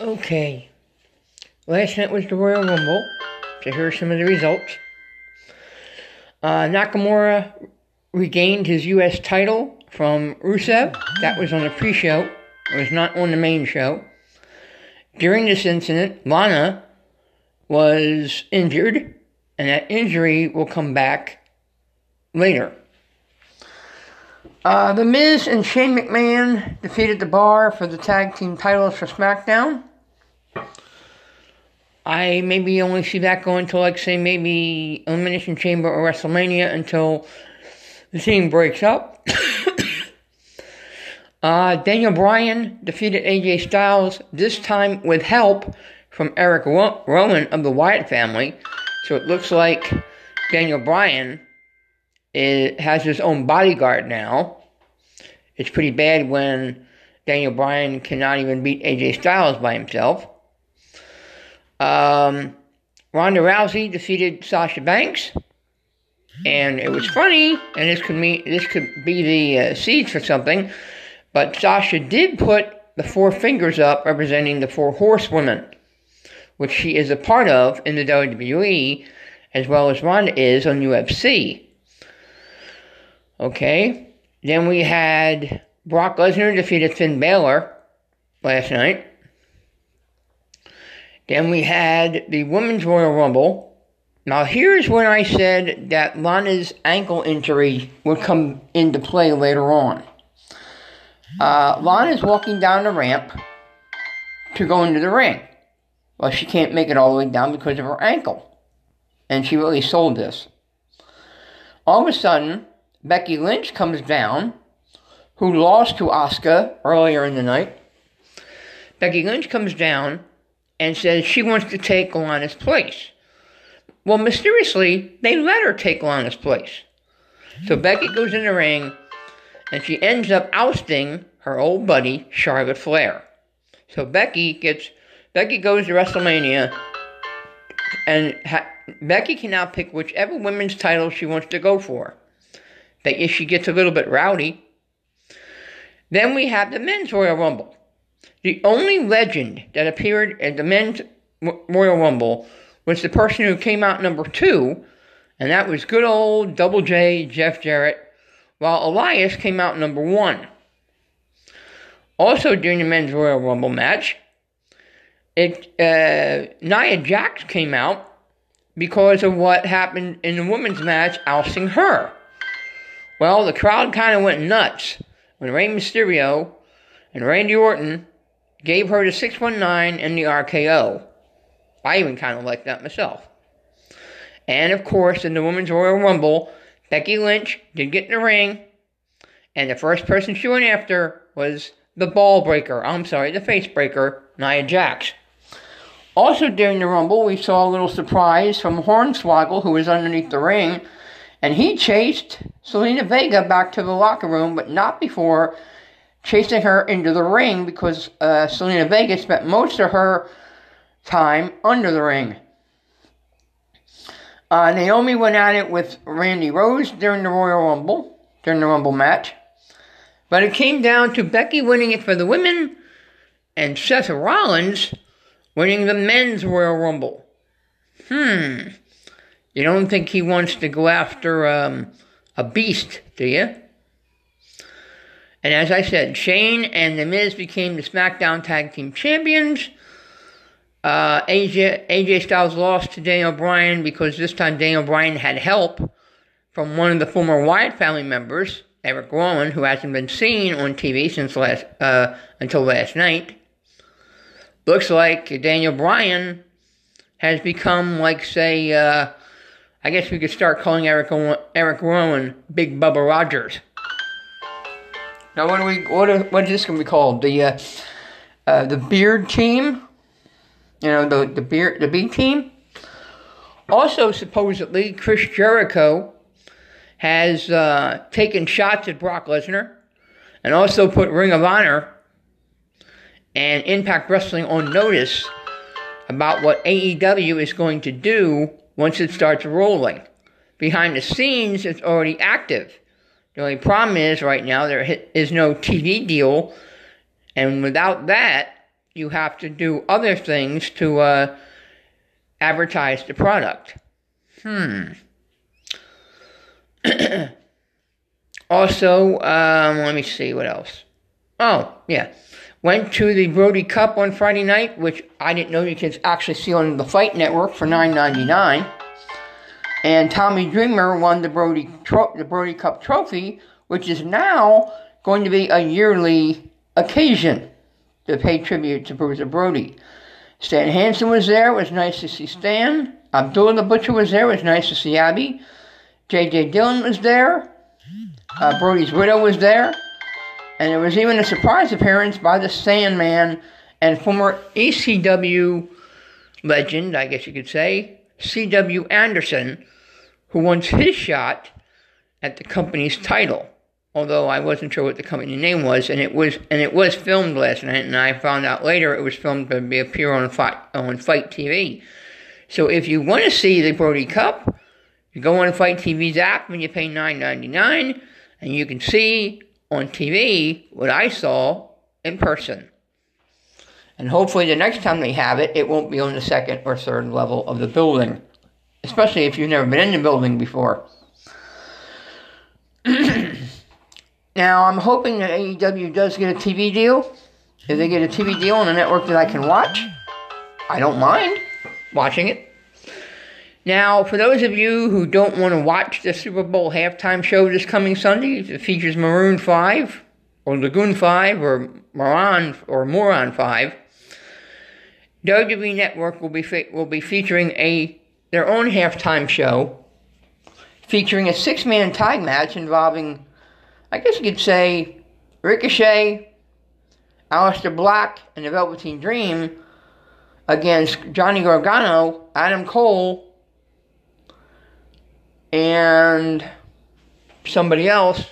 Okay. Last night was the Royal Rumble. So here are some of the results. Uh, Nakamura regained his U.S. title from Rusev. That was on the pre-show. It was not on the main show. During this incident, Lana was injured, and that injury will come back later. Uh, the Miz and Shane McMahon defeated the Bar for the tag team titles for SmackDown. I maybe only see that going to like say maybe Elimination Chamber or WrestleMania until the team breaks up. uh, Daniel Bryan defeated AJ Styles this time with help from Eric Rowan of the Wyatt family. So it looks like Daniel Bryan is, has his own bodyguard now. It's pretty bad when Daniel Bryan cannot even beat AJ Styles by himself. Um, Ronda Rousey defeated Sasha Banks, and it was funny. And this could mean this could be the uh, seeds for something. But Sasha did put the four fingers up, representing the four horsewomen, which she is a part of in the WWE, as well as Ronda is on UFC. Okay. Then we had Brock Lesnar defeated Finn Balor last night. Then we had the Women's Royal Rumble. Now, here's when I said that Lana's ankle injury would come into play later on. Uh, Lana's walking down the ramp to go into the ring. Well, she can't make it all the way down because of her ankle. And she really sold this. All of a sudden, Becky Lynch comes down, who lost to Asuka earlier in the night. Becky Lynch comes down and says she wants to take Lana's place. Well, mysteriously, they let her take Lana's place. So Becky goes in the ring, and she ends up ousting her old buddy Charlotte Flair. So Becky gets Becky goes to WrestleMania, and ha- Becky can now pick whichever women's title she wants to go for. But if she gets a little bit rowdy. Then we have the men's Royal Rumble. The only legend that appeared at the men's Royal Rumble was the person who came out number two, and that was good old Double J Jeff Jarrett, while Elias came out number one. Also during the men's Royal Rumble match, it uh, Nia Jax came out because of what happened in the women's match, ousting her. Well, the crowd kind of went nuts when Rey Mysterio and Randy Orton gave her the 619 and the RKO. I even kind of like that myself. And of course, in the Women's Royal Rumble, Becky Lynch did get in the ring, and the first person she went after was the ball breaker. I'm sorry, the face breaker, Nia Jax. Also during the Rumble, we saw a little surprise from Hornswoggle, who was underneath the ring, and he chased Zelina Vega back to the locker room, but not before chasing her into the ring because uh, Zelina Vega spent most of her time under the ring. Uh, Naomi went at it with Mandy Rose during the Royal Rumble, during the Rumble match. But it came down to Becky winning it for the women and Seth Rollins winning the men's Royal Rumble. Hmm. You don't think he wants to go after um, a beast, do you? And as I said, Shane and The Miz became the SmackDown Tag Team Champions. Uh, AJ, AJ Styles lost to Daniel Bryan because this time Daniel Bryan had help from one of the former Wyatt family members, Eric Rowan, who hasn't been seen on TV since last uh, until last night. Looks like Daniel Bryan has become like, say, uh, I guess we could start calling Eric Eric Rowan Big Bubba Rogers. Now, what are we? What are, what is this to be called? The uh, uh, the beard team. You know, the the beard the B team. Also, supposedly, Chris Jericho has uh, taken shots at Brock Lesnar, and also put Ring of Honor and Impact Wrestling on notice about what AEW is going to do once it starts rolling. Behind the scenes, it's already active. The only problem is right now there is no TV deal, and without that, you have to do other things to uh, advertise the product. Hmm. also, um, let me see what else. Oh, yeah. Went to the Brody Cup on Friday night, which I didn't know you could actually see on the Fight Network for nine ninety nine. And Tommy Dreamer won the Brody tro- the Brody Cup trophy, which is now going to be a yearly occasion to pay tribute to Bruiser Brody. Stan Hansen was there. It was nice to see Stan. Abdullah the Butcher was there. It was nice to see Abby. J.J. Dillon was there. Uh, Brody's widow was there. And there was even a surprise appearance by the Sandman and former ECW legend, I guess you could say, C.W. Anderson, who wants his shot at the company's title. Although I wasn't sure what the company name was, and it was and it was filmed last night, and I found out later it was filmed to be appear on Fight on Fight TV. So if you want to see the Brody Cup, you go on Fight TV's app and you pay nine ninety nine, and you can see on TV what I saw in person. And hopefully, the next time they have it, it won't be on the second or third level of the building, especially if you've never been in the building before. now, I'm hoping that AEW does get a TV deal. If they get a TV deal on a network that I can watch, I don't mind watching it. Now, for those of you who don't want to watch the Super Bowl halftime show this coming Sunday, it features Maroon 5, or Lagoon 5, or Moron, or Moron 5. WWE Network will be will be featuring a their own halftime show, featuring a six-man tag match involving, I guess you could say, Ricochet, Aleister Black, and the Velveteen Dream against Johnny Gargano, Adam Cole, and somebody else,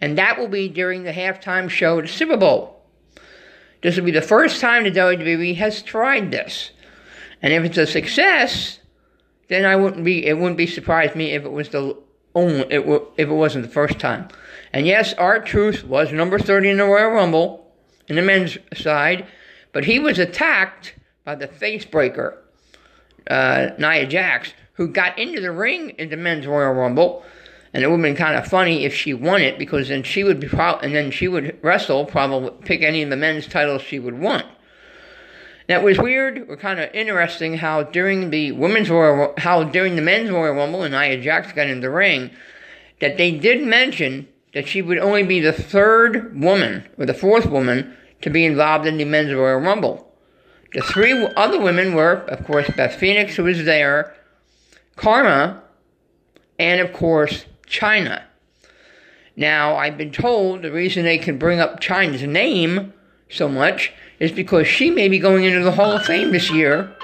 and that will be during the halftime show the Super Bowl. This will be the first time the WWE has tried this, and if it's a success, then I wouldn't be. It wouldn't be surprised me if it was the only. It if it wasn't the first time. And yes, R-Truth was number thirty in the Royal Rumble in the men's side, but he was attacked by the facebreaker, uh, Nia Jax, who got into the ring in the men's Royal Rumble. And it would have been kind of funny if she won it because then she would be pro- and then she would wrestle, probably pick any of the men's titles she would want. That was weird or kind of interesting how during the women's Royal, how during the men's Royal Rumble and Nia Jax got in the ring, that they did mention that she would only be the third woman or the fourth woman to be involved in the men's Royal Rumble. The three other women were, of course, Beth Phoenix, who was there, Karma, and of course, Chyna. Now, I've been told the reason they can bring up Chyna's name so much is because she may be going into the Hall of Fame this year.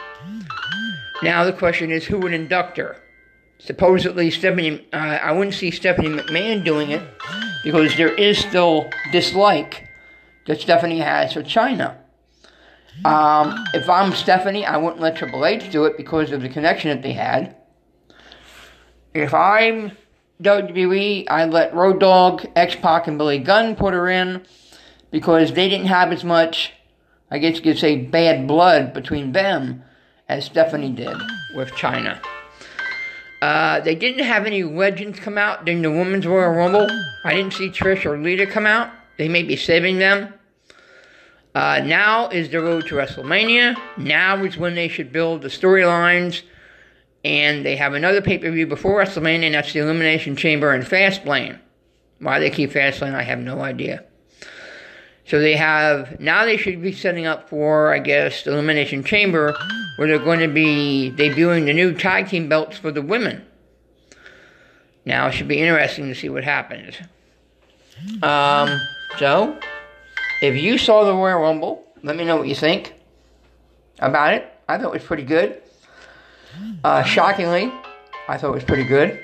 Now, the question is who would induct her? Supposedly, Stephanie, uh, I wouldn't see Stephanie McMahon doing it because there is still dislike that Stephanie has for China. Um, if I'm Stephanie, I wouldn't let Triple H do it because of the connection that they had. If I'm WWE, I let Road Dogg, X Pac, and Billy Gunn put her in because they didn't have as much, I guess you could say, bad blood between them as Stephanie did with Chyna. Uh, they didn't have any legends come out during the Women's Royal Rumble. I didn't see Trish or Lita come out. They may be saving them. Uh, now is the road to WrestleMania. Now is when they should build the storylines and they have another pay per view before WrestleMania, and that's the Elimination Chamber and Fastlane. Why they keep Fastlane, I have no idea. So they have now they should be setting up for I guess the Elimination Chamber, where they're going to be debuting the new tag team belts for the women. Now it should be interesting to see what happens. Um, so if you saw the Royal Rumble, let me know what you think about it. I thought it was pretty good. Uh, shockingly, I thought it was pretty good.